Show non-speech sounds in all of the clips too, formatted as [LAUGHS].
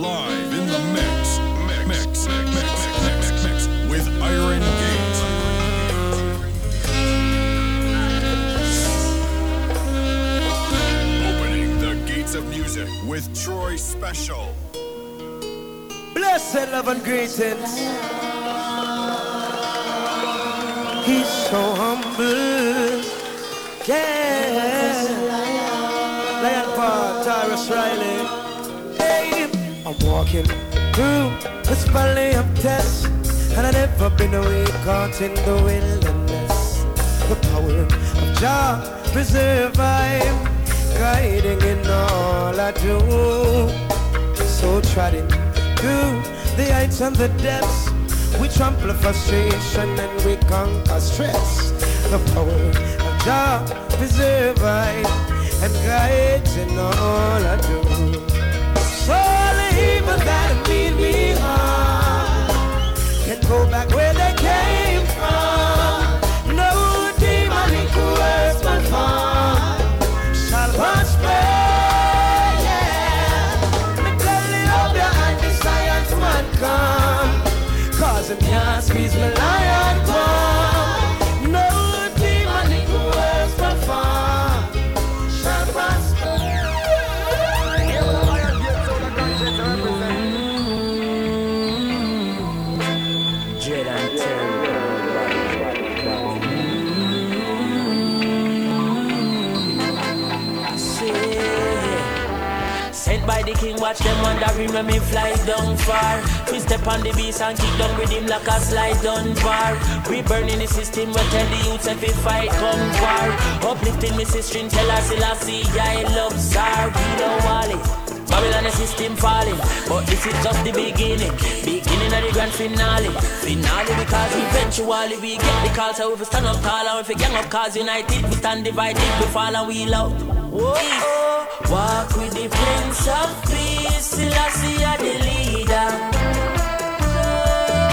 live in the mix. Mix, mix, mix, mix, mix, mix with Iron Gate. Opening the gates of music with Troy Special. Blessed love and greetings. He's so humble. Yeah. Walking through this valley of tests, and I've never been away caught in the wilderness. The power of Jah preserve I'm guiding in all I do. So treading through the heights and the depths, we trample frustration and we conquer stress. The power of Jah preserve I and guides in all I do. Mean me harm can go back where they came from. No shall. Yeah, me tell you anti-science can't squeeze me lion watch them wandering when me fly down far. We step on the beast and kick down with him like a slide down bar. We burning the system, we tell the youths if we fight come war. Uplifting me sister, tell us I see I love Tsar. We don't want it. Babylon the system falling, but this is just the beginning. Beginning of the grand finale. Finale because eventually we get the call. So if we stand up tall and if we gang up cause united, we stand divided, we fall and we loud. Whoa, walk with the Prince of Peace, Selassie are the leader.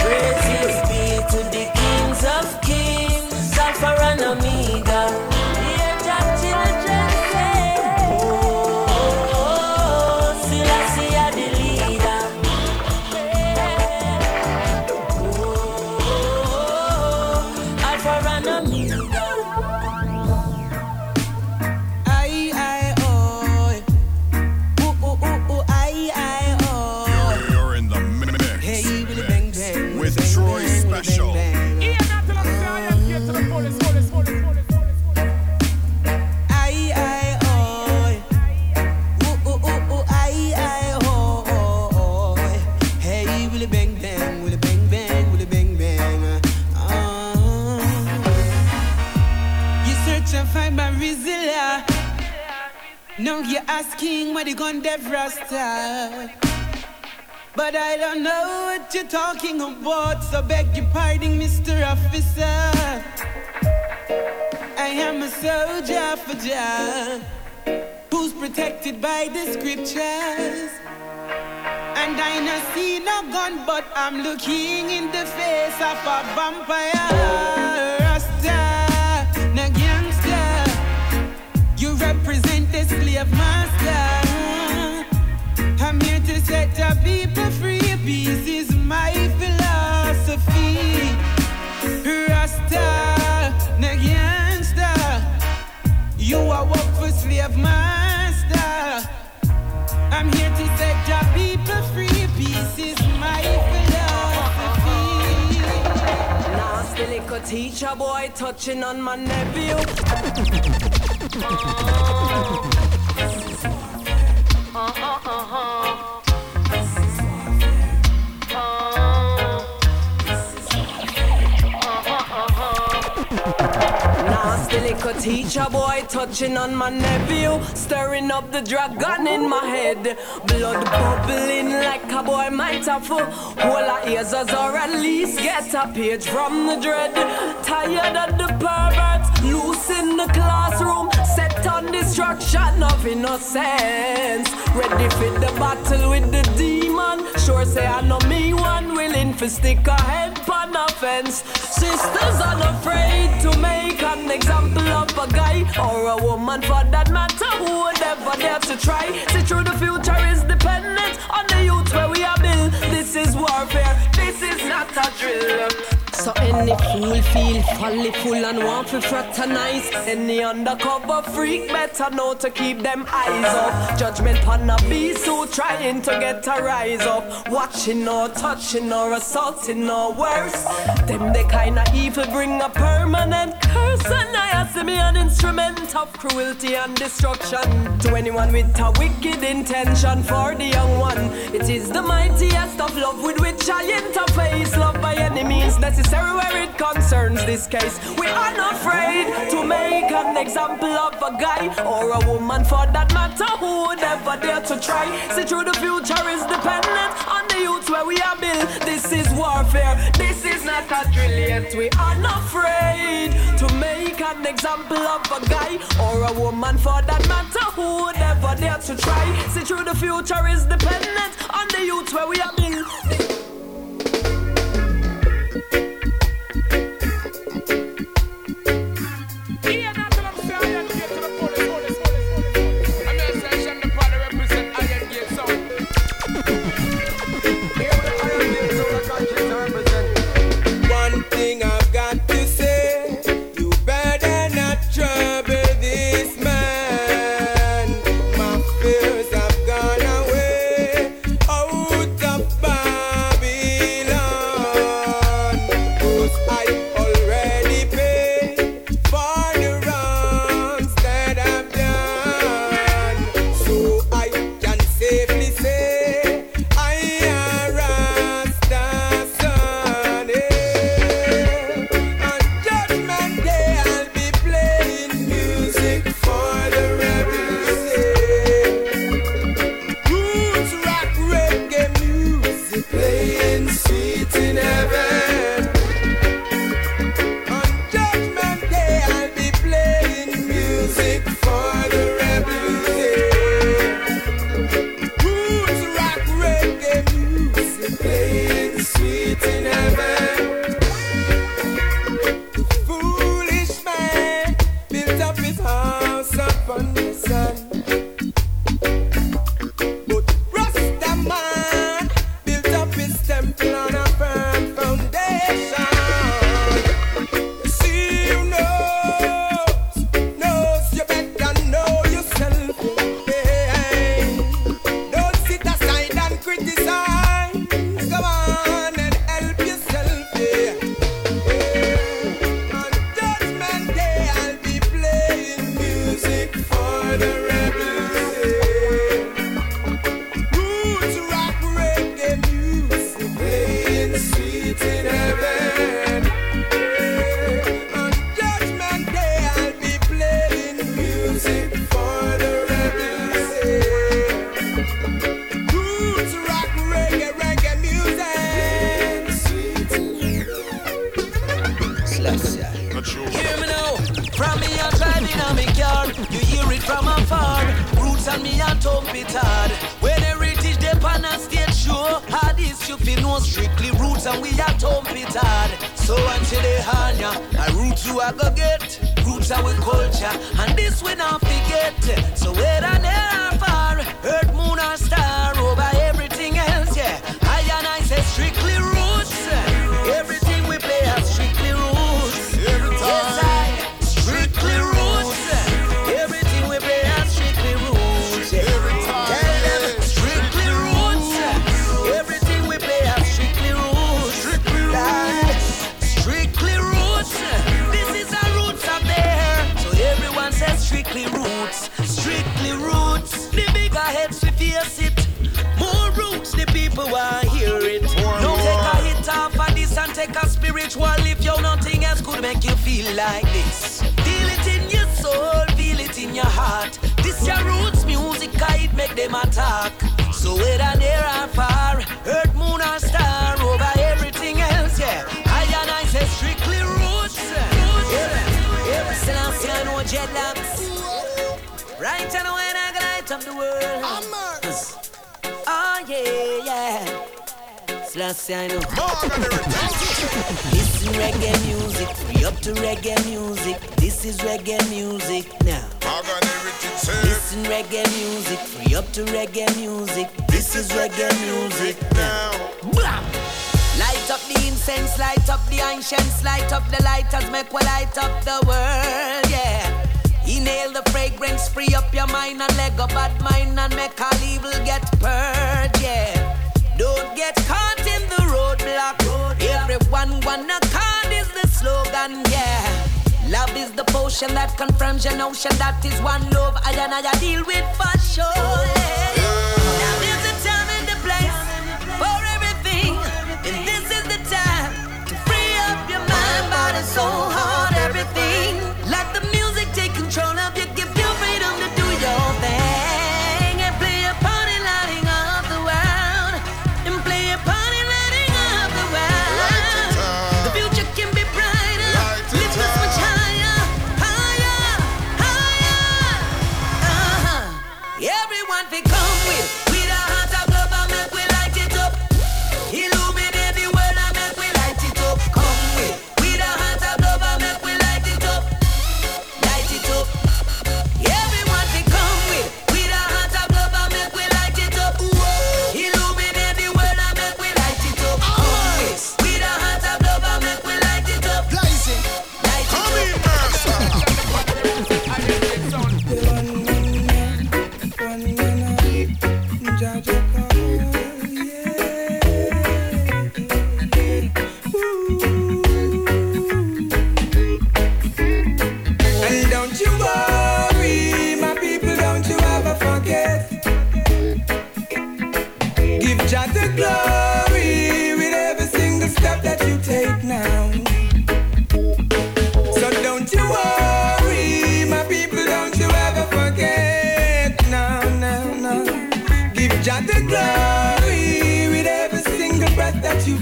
Praises be to the kings of kings, Alpha and Omega. Rasta. But I don't know what you're talking about, so beg your pardon, Mr. Officer. I am a soldier for Jah, who's protected by the scriptures. And I no see no gun, but I'm looking in the face of a vampire. To people free. Peace is my philosophy. Rasta, no gangster. You are work for slave master. I'm here to set the people free. Peace is my philosophy. Nasty little teacher boy touching on my nephew. Nasty [LAUGHS] little teacher boy touching on my nephew, stirring up the dragon in my head. Blood bubbling like a boy might have full. All our ears as or at least get a page from the dread. Tired of the perverts, loose in the classroom, set on destruction of innocence. Ready for the battle with the one. Sure say I know me one willing for stick a head on offense. Sisters are afraid to make an example of a guy or a woman for that matter who would ever dare to try. See through the future is dependent on the youth where we are built. This is warfare. This is not a drill. So any fool feel folly full and want to fraternize. Any undercover freak better know to keep them eyes up. Judgment on a beast who trying to get a rise up. Watching or touching or assaulting or worse. Them the kind of evil bring a permanent curse. And I see me an instrument of cruelty and destruction. To anyone with a wicked intention for the young one. It is the mightiest of love with which I interface. Love by any means necessary necessary where it concerns this case. We are not afraid to make an example of a guy or a woman for that matter who would ever dare to try. See through the future is dependent on the youth where we are built. This is warfare. This is not a drill yet. We are not afraid to make an example of a guy or a woman for that matter who would ever dare to try. See through the future is dependent on the youth where we are built. But you feel no strictly roots and we are Tom hard. So until they hand ya, I roots you I go get. Roots are we culture and this we not forget. So whether near or far, earth, moon or star, over everything else, yeah. I and I say strictly. feel like this. Feel it in your soul, feel it in your heart. This your roots music, it make them attack. So whether near or far, earth, moon or star, over everything else, yeah. I and I say strictly roots. Every Selassie I know dreadlocks. Right and when I light up the world. Oh yeah, yeah. Selassie, I know. Listen [LAUGHS] reggae music, free up to reggae music. This is reggae music now. Listen reggae music, free up to reggae music. This is reggae music now. Bam! Light up the incense, light up the ancients, light up the lighters, make we light up the world, yeah. Inhale the fragrance, free up your mind and leg up bad mind and make all evil get purged, yeah. Don't get caught in the roadblock. Everyone wanna card is the slogan, yeah. Love is the potion that confirms your notion that is one love I and I deal with for sure. Yeah.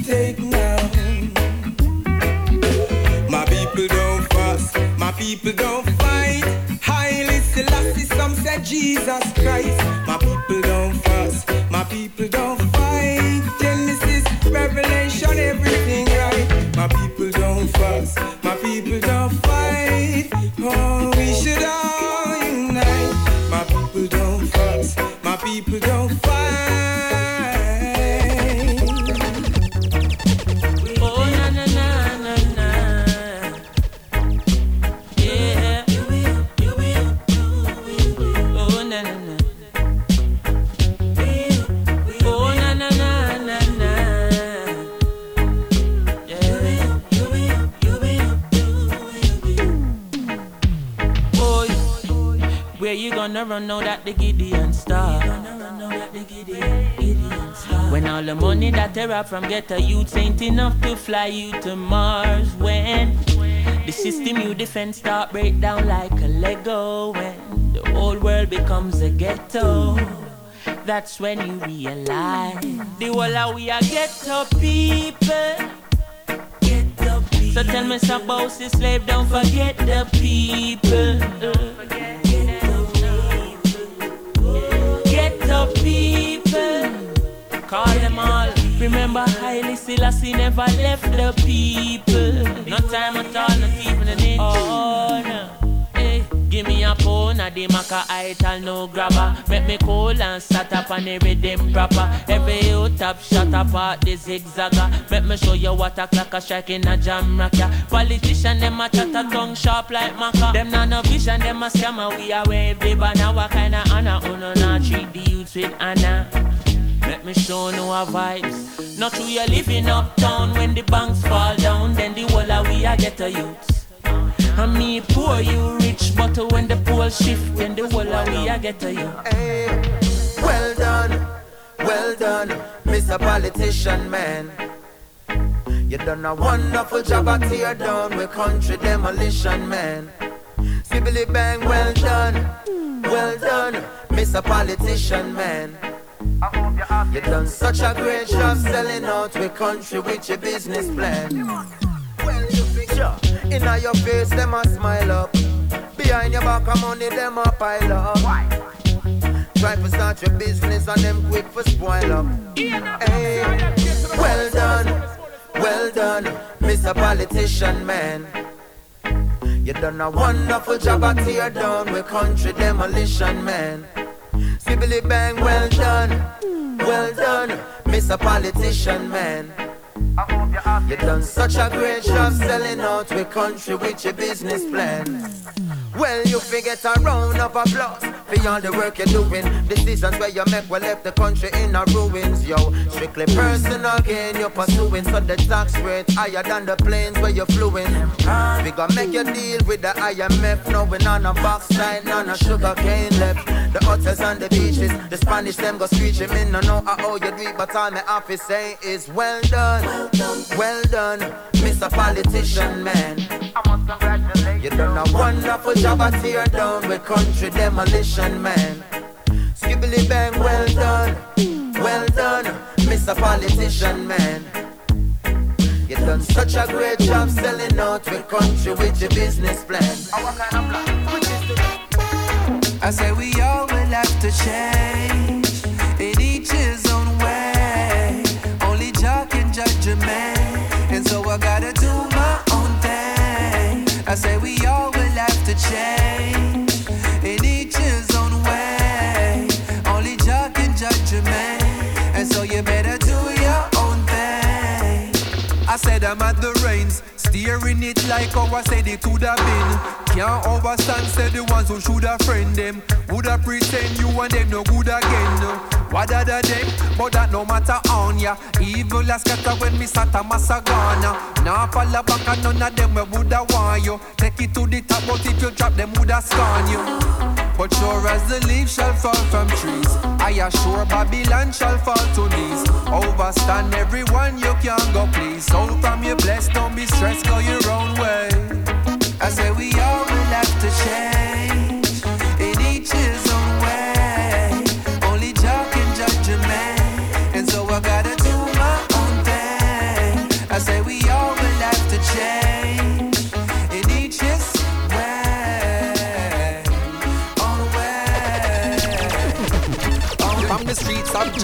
Take now. My people don't fuss, my people don't from ghetto youths ain't enough to fly you to Mars. When the system you defend start break down like a Lego. When the whole world becomes a ghetto. That's when you realize the whole of we are ghetto people. Ghetto people. So tell me some the slave, don't forget the people. Get the people, call them all. Remember, Haile Selassie never left the people. No time at all, not even an inch. Oh, no. Hey, give me a phone, a the maca ital no grabber. Make me cool and start up on the rhythm proper. Every you top shot apart the zigzagger. Make me show you what a clock a strike in a jam rock ya. Politician them a chat a tongue sharp like maca. Them not no vision, them a scammer. We are wave the banner. What kind of honor? Uno not treat the youths with honor. Let me show no our vibes. Not true, you're living uptown when the banks fall down, then the whole of we are get a youths. And me poor, you rich, but when the pool shift, then the whole of we are get a youth. Hey, well done, well done, Mr. Politician Man. You done a wonderful job at tear down with country demolition, man. Sibbly bang, well done, well done, Mr. Politician Man. You done such a great job selling out with country with your business plan. Well, you picture in your face, them a smile up. Behind your back, of money, them a pile up. Try to start your business and them quick for spoil up. Hey, well done, well done, Mr. Politician Man. You done a wonderful job at tear down with country demolition, man. Sibbly bang, well done, well done, Mr. Politician, man. You've done such a great job selling out the country with your business plan. Well, you forget a round of applause for all the work you're doing. Decisions where you make will left the country in a ruins, yo. Strictly personal gain you're pursuing, so the tax rate higher than the planes where you're fluing. We gonna make you deal with the IMF, knowing on a box side, none of sugar cane left. The hotels and the beaches, the Spanish them go screeching. Me no know how you do but all my office say is well done, well done, Mr. Politician Man. You done a wonderful job at tear down with country demolition, man. Skibbly bang, well done, well done, Mr. Politician, man. You done such a great job selling out with country with your business plan. I say we all will have to change like how I said it would have been. Can't overstand, said the ones who should have friend them. Woulda pretend you and them no good again. What other them? But that no matter on ya. Evil as scatter when me sat a massagana. Now fall back and none of them we woulda want you. Take it to the top, but if you drop them woulda scorn you. But sure as the leaves shall fall from trees, I assure Babylon shall fall to knees. Overstand everyone you can go please. So from your blessed, don't be stressed, go your own way. I say we all will have to change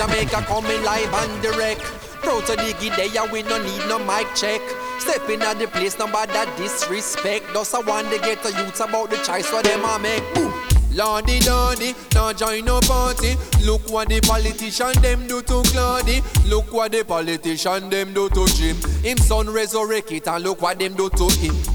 Jamaica coming live and direct. Proud to in there, we no need no mic check. Stepping at the place, nobody that disrespect. Just I want to get the youths about the choice for them I make. Boom. Lordy, lordy, now join no party. Look what the politician them do to Claudy. Look what the politician them do to Jim. Him son resurrect it and look what them do to him.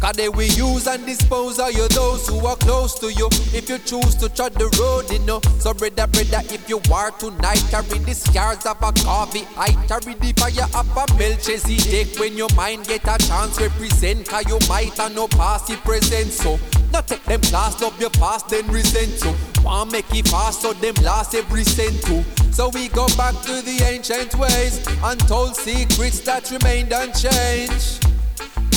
Cause they will use and dispose of you those who are close to you. If you choose to tread the road, you know. So brother, brother, if you are tonight, carry the scars of a coffee. I carry the fire of a Melchizedek. When your mind get a chance, represent. Cause you might have no past, present. So, not take them class, love your past, then resent so. Want make it fast, so them last every cent too. So we go back to the ancient ways, untold secrets that remained unchanged.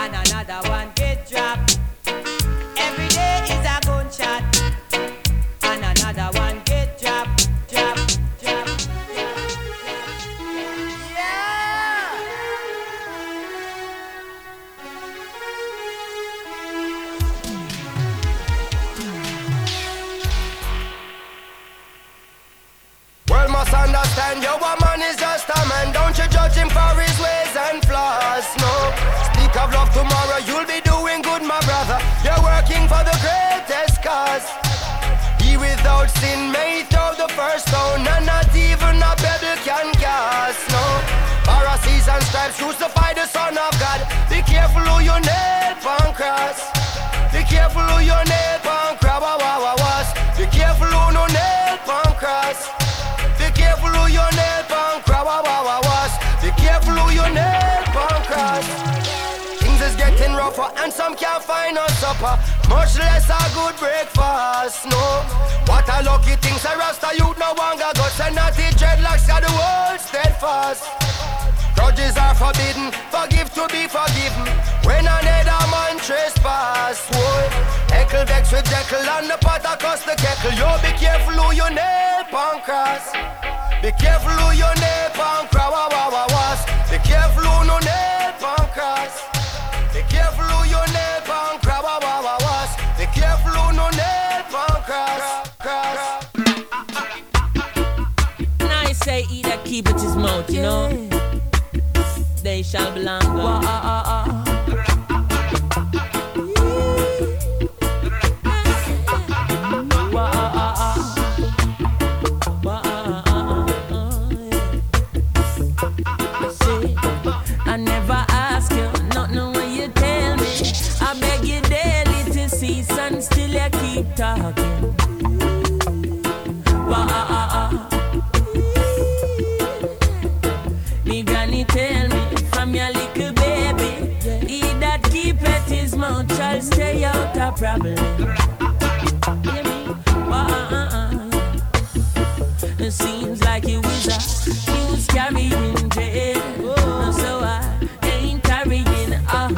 And another one get dropped. Careful who you nail on cross. Wah, wah, wah, was. Be careful who no nail on cross. Be careful who you nail cross. Wah, wah, wah, was. Be careful who you nail on cross. Things is getting rougher and some can't find no supper. Much less a good breakfast, no. What a lucky thing, say Rasta youth no longer and not the dreadlocks got the world steadfast. Grudges are forbidden, forgive to be forgiven. When another man trespass, Whoa. Heckle vex with Jekyll and the pot across the kettle. Yo, be careful who your nape and cross. Be careful who your nape and cross. Wa, wa, wa, was. Be careful who no nape and cross. Be careful who your nape and cross. Wa, wa, wa, was. Be careful who no nape and cross. Cross. And I say either keep it his mouth, you know. They shall belong. God. I problem. It seems like you was carrying jail, oh, so I ain't carrying on.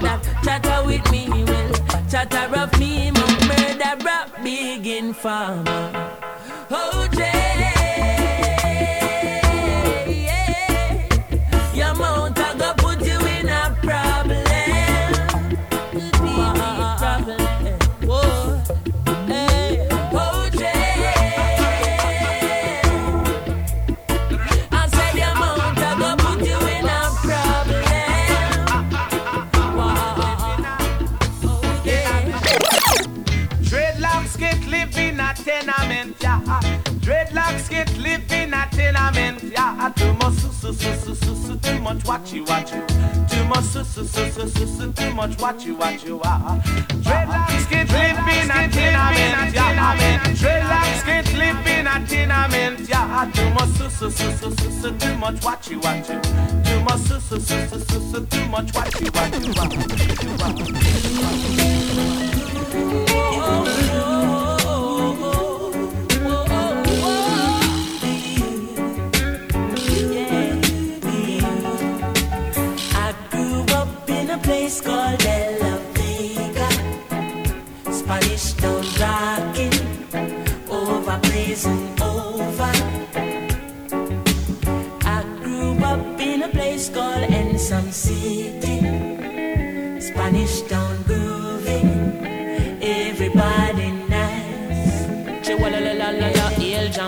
That chatter with me chatter of me, informer.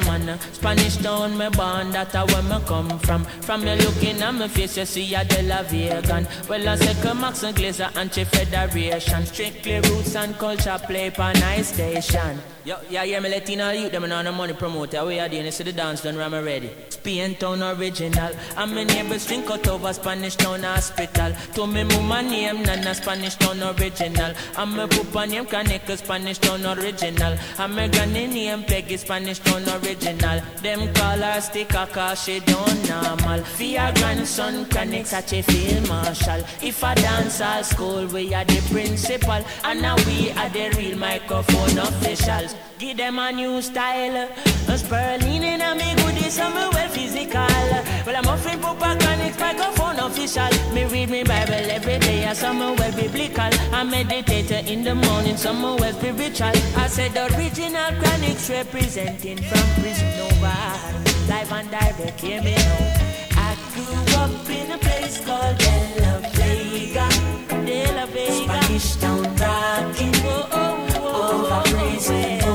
Hail Spanish town me born, that's where me come from. From me looking at my face, you see a De La Vegan. Well, I say come Max and Glazer, anti-federation. Strictly roots and culture play for nice station. Yo, yeah, yeah, me Latino youth, them on the money promoter. We are doing this to the dance done, I'm ready. Spain town original. And my neighbors drink out over Spanish town hospital. To me mama name, Nana Spanish town original. And my papa name, Kaneka Spanish town original. And my granny name, Peggy Spanish town original. Them call her sticker cause she don't normal. Your grandson, Connect such a field marshal. If I dance all school, we are the principal. And now we are the real microphone officials. Give them a new style. A Sperling in a me goodies, I'm a well physical. Well, I'm offering Connect microphone official. Me read me Bible every day, I'm a well biblical. I meditate in the morning, some well spiritual. I said the original Chronics representing from prison over. Live and direct, hear me now. I grew up in a place called De La Vega. De La Vega. Spanish town rocking. Oh, oh, oh, over blazing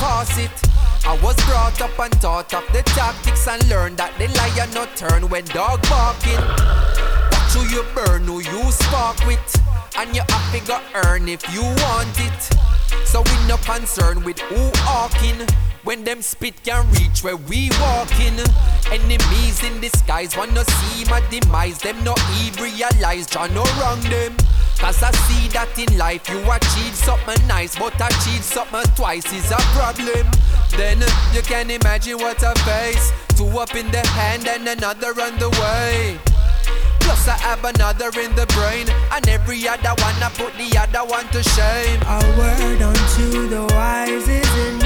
words, I it. I was brought up and taught of the tactics and learned that the lion not turn when dog barking. Watch who you burn, who you spark with, and you have to earn if you want it. So we no concern with who hawking. When them spit can reach where we walking. Enemies in disguise wanna see my demise. Them no even realize John no wrong them. Cause I see that in life you achieve something nice, but achieve something twice is a problem. Then uh, you can imagine what I face. Two up in the hand and another on the way. Plus I have another in the brain And every other one I put the other one to shame A word unto the wise is enough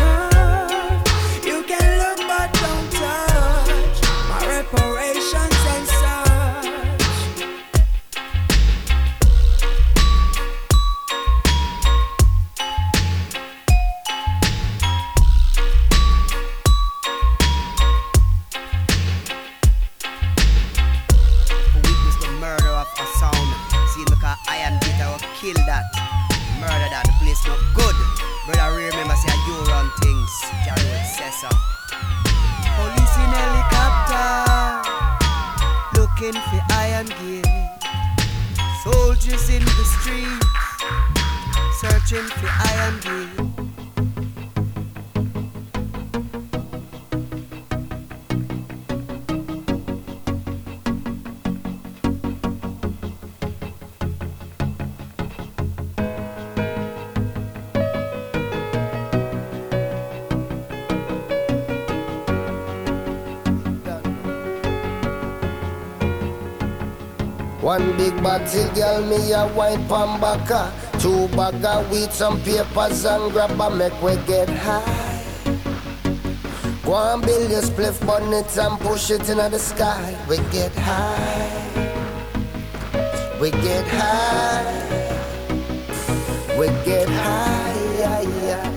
Police in helicopter looking for iron gear. Soldiers in the streets searching for iron gear. Big bottle girl, me a wine pan baka. Two bag of weed, some papers and grab a make we get high. Go and build your spliff bonnet and push it into the sky. We get high. We get high. We get high. Yeah, yeah.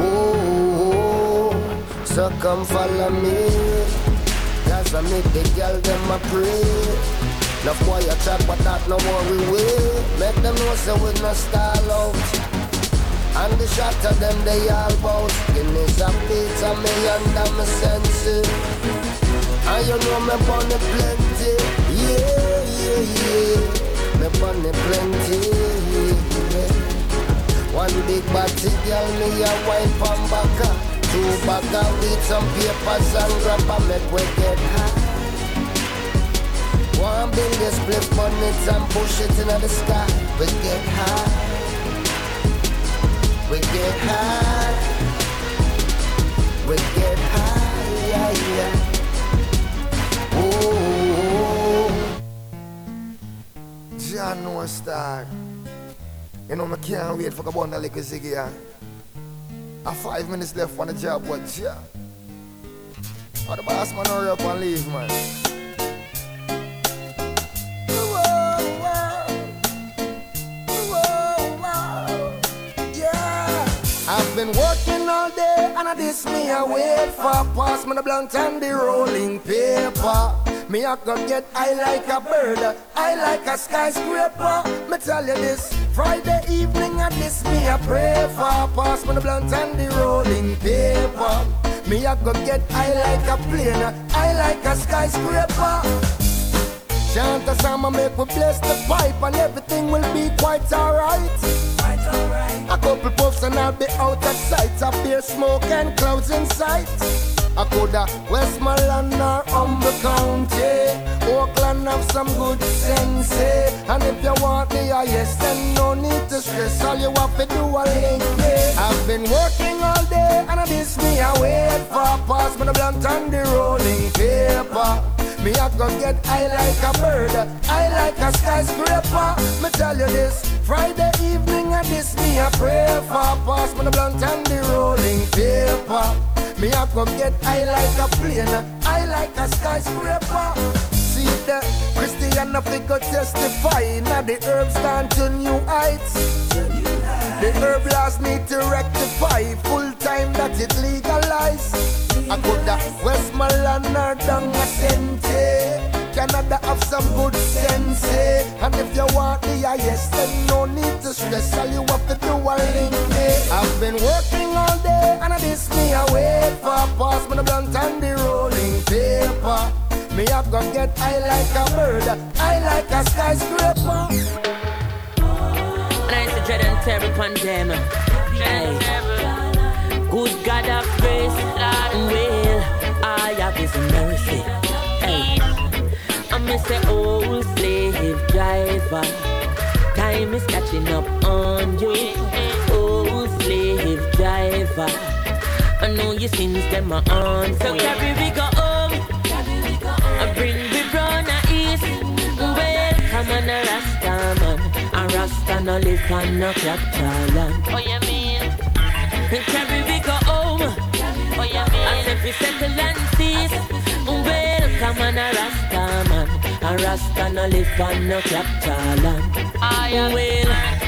Ooh, so come follow me. Cause I make the girl them a pray. No a chat, but that no worry we. Make them know so we no stall out. And the shot of them they all bout. Guinness a beat a me under me sense. And you know me bunny plenty. Yeah, yeah, yeah. Me bunny plenty. Yeah. One big body girl me a wine from back. Two bag with some papers and grab a make we get high. One build this split bonnets and push it into the sky. We get high. We get high. We get high. Yeah, yeah. Ooh. John no star. You know, I can't wait for the bundle like a ziggy. I have five minutes left on the job, but yeah. Oh, the boss man hurry up and leave, man. Been working all day and I this me I wait for. Pass me the blunt and the rolling paper. Me I go get I like a bird I like a skyscraper. Me tell you this Friday evening and this me I pray for. Pass me the blunt and the rolling paper. Me I go get I like a plane I like a skyscraper Chant a song make we bless the pipe And everything will be quite alright a couple puffs and I'll be out of sight. A beer smoke and clouds in sight. I coulda Westmoreland or Humboldt County. Oakland have some good sense. eh? And if you want the highest, then no need to stress. All you have to do a link me. I've been working all day and I miss me. I wait for a pass me the blunt and the rolling paper. Me I go get I like a bird, I like a skyscraper. Me tell you this, Friday evening and this me a pray for. Pass me the blunt and the rolling paper. Me I go get I like a plane, I like a skyscraper. See the Christian of go testify, now the herbs stand to new heights. The herb laws need to rectify, full time that it legalize. I could have Westmoreland or down a Sente. Canada have some good sense. eh? And if you want the yes, then no need to stress. All you have to do a link me. I've been working all day and I this me wait for. Pass me the blunt and the rolling paper. Me up gonna get high like a bird, I like a skyscraper. And to dread and terror upon them. Hey. Good God of grace, and will I have His mercy. Hey. I miss the old slave driver. Time is catching up on you, old slave driver. I know your sins them are on, so carry we go home. I bring we brown a east. Well, come on a Rasta man, a Rasta no live on no capital land. Oh you mean? Carry We settle and cease. Well, come on a Rasta man, a Rasta no live on no capital land. I am well.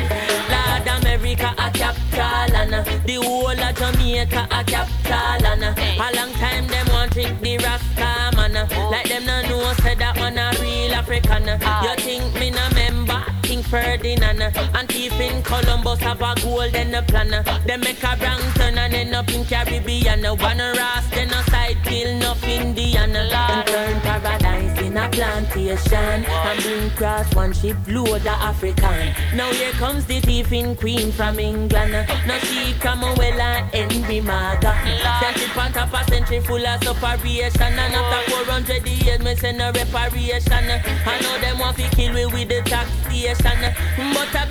Lord America capital and the whole of Jamaica a capital and a long time them want trick the Rasta man uh, like them no know say that man a real African uh. you think me no member? King Ferdinand. And thief in Columbus have a golden plan. Them make a wrong turn and end up in Caribbean. One Ras then a side kill no Indian. And turn paradise in a plantation. And bring cross one ship load of African. Now here comes the thieving queen from England. Now she come well and Maga. Sent it on top a century full of separation. And after 400 years, me send a reparation. I know them want to kill me with the taxation. But I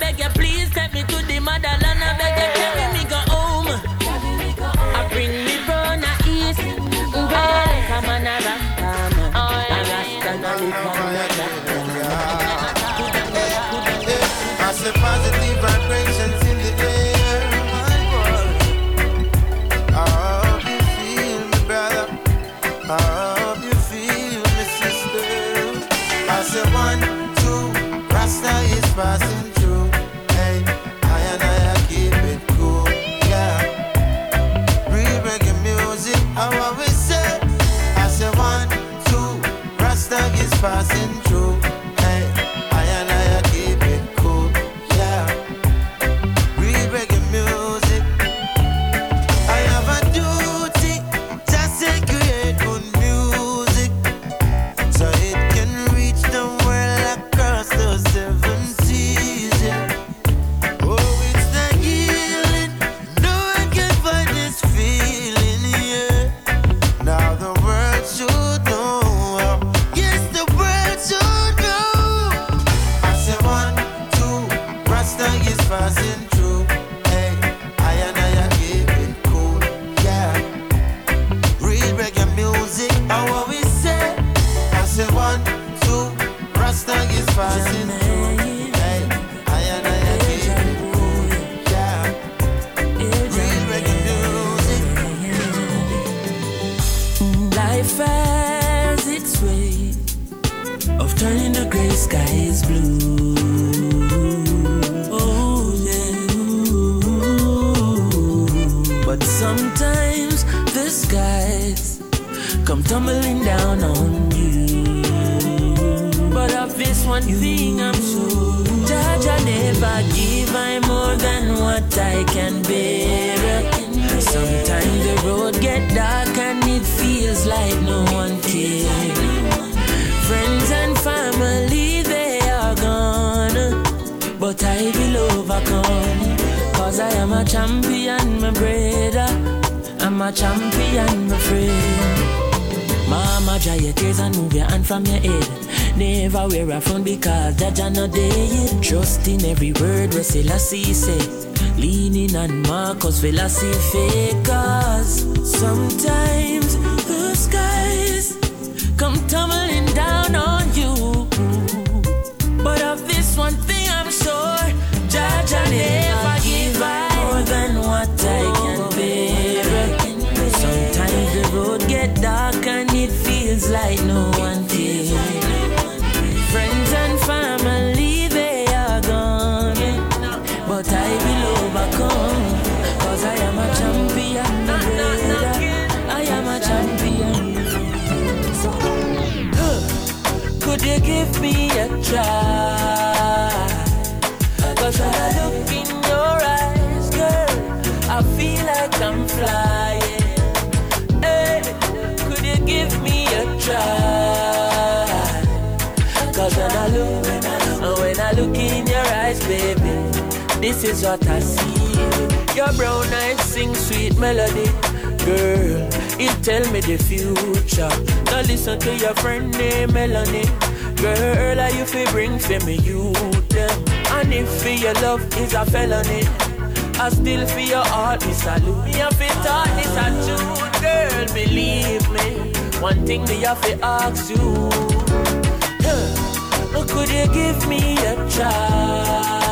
Marcus philosophy Cause Cause when I look in your eyes, girl, I feel like I'm flying. Hey, could you give me a try? Cause when I look, oh, when I look in your eyes, baby, this is what I see. Your brown eyes sing sweet melody, girl. It tell me the future. Now listen to your friend named Melanie Girl, are you fi bring fi me youth, them? And if fi your love is a felony, I still fi your heart is a salute. Me a fi talk this a true girl, believe me. One thing me a fi ask you, huh, could you give me a try?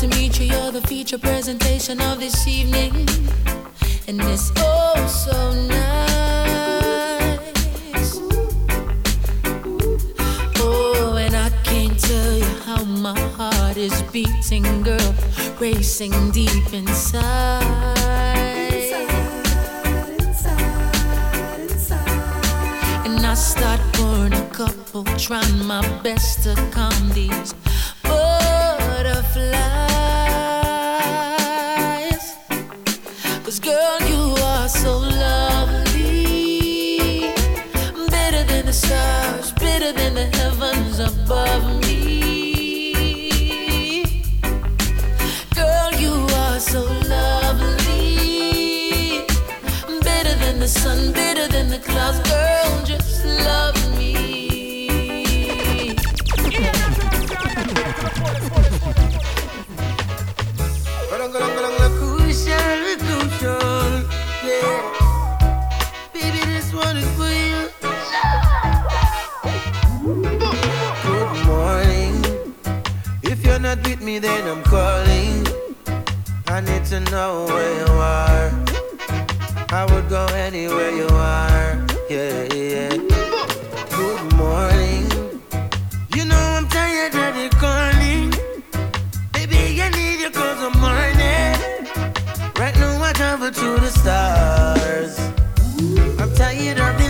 to meet you. You're the feature presentation of this evening, and it's oh so nice. Oh, and I can't tell you how my heart is beating, girl, racing deep inside. inside, inside, inside. And I start pouring a couple, trying my best to calm these butterflies. above me. when I'm calling. I need to know where you are. I would go anywhere you are. Yeah, yeah. Good morning. You know I'm tired of the calling. Baby, I need you cause I'm morning. Right now I travel to the stars. I'm tired of the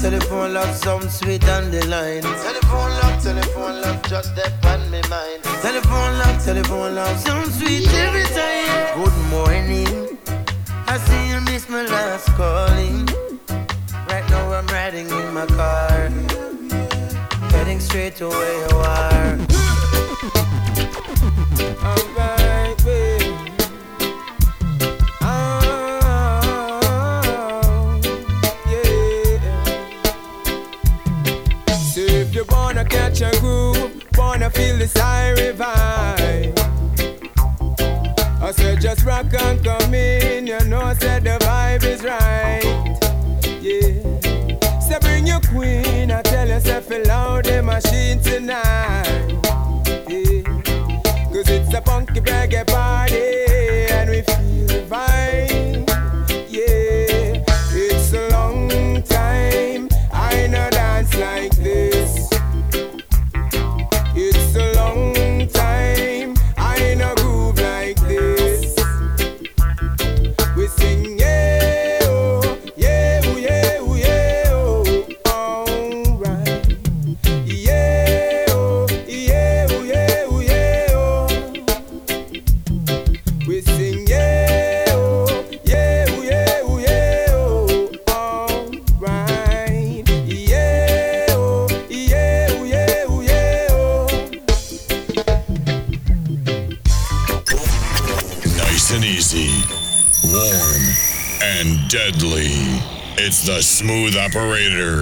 Telephone love, some sweet on the line. Telephone love, telephone love, just that on me mind. Telephone love, telephone love, some sweet every time. Good morning, I see you miss my last calling. Right now I'm riding in my car, heading straight to where you are. [LAUGHS] Alright, You wanna catch a groove, wanna feel the siren revive. I said just rock and come in, you know, I said the vibe is right. Yeah. So bring your queen, I tell yourself loud the machine tonight. Yeah. Cause it's a funky reggae deadly.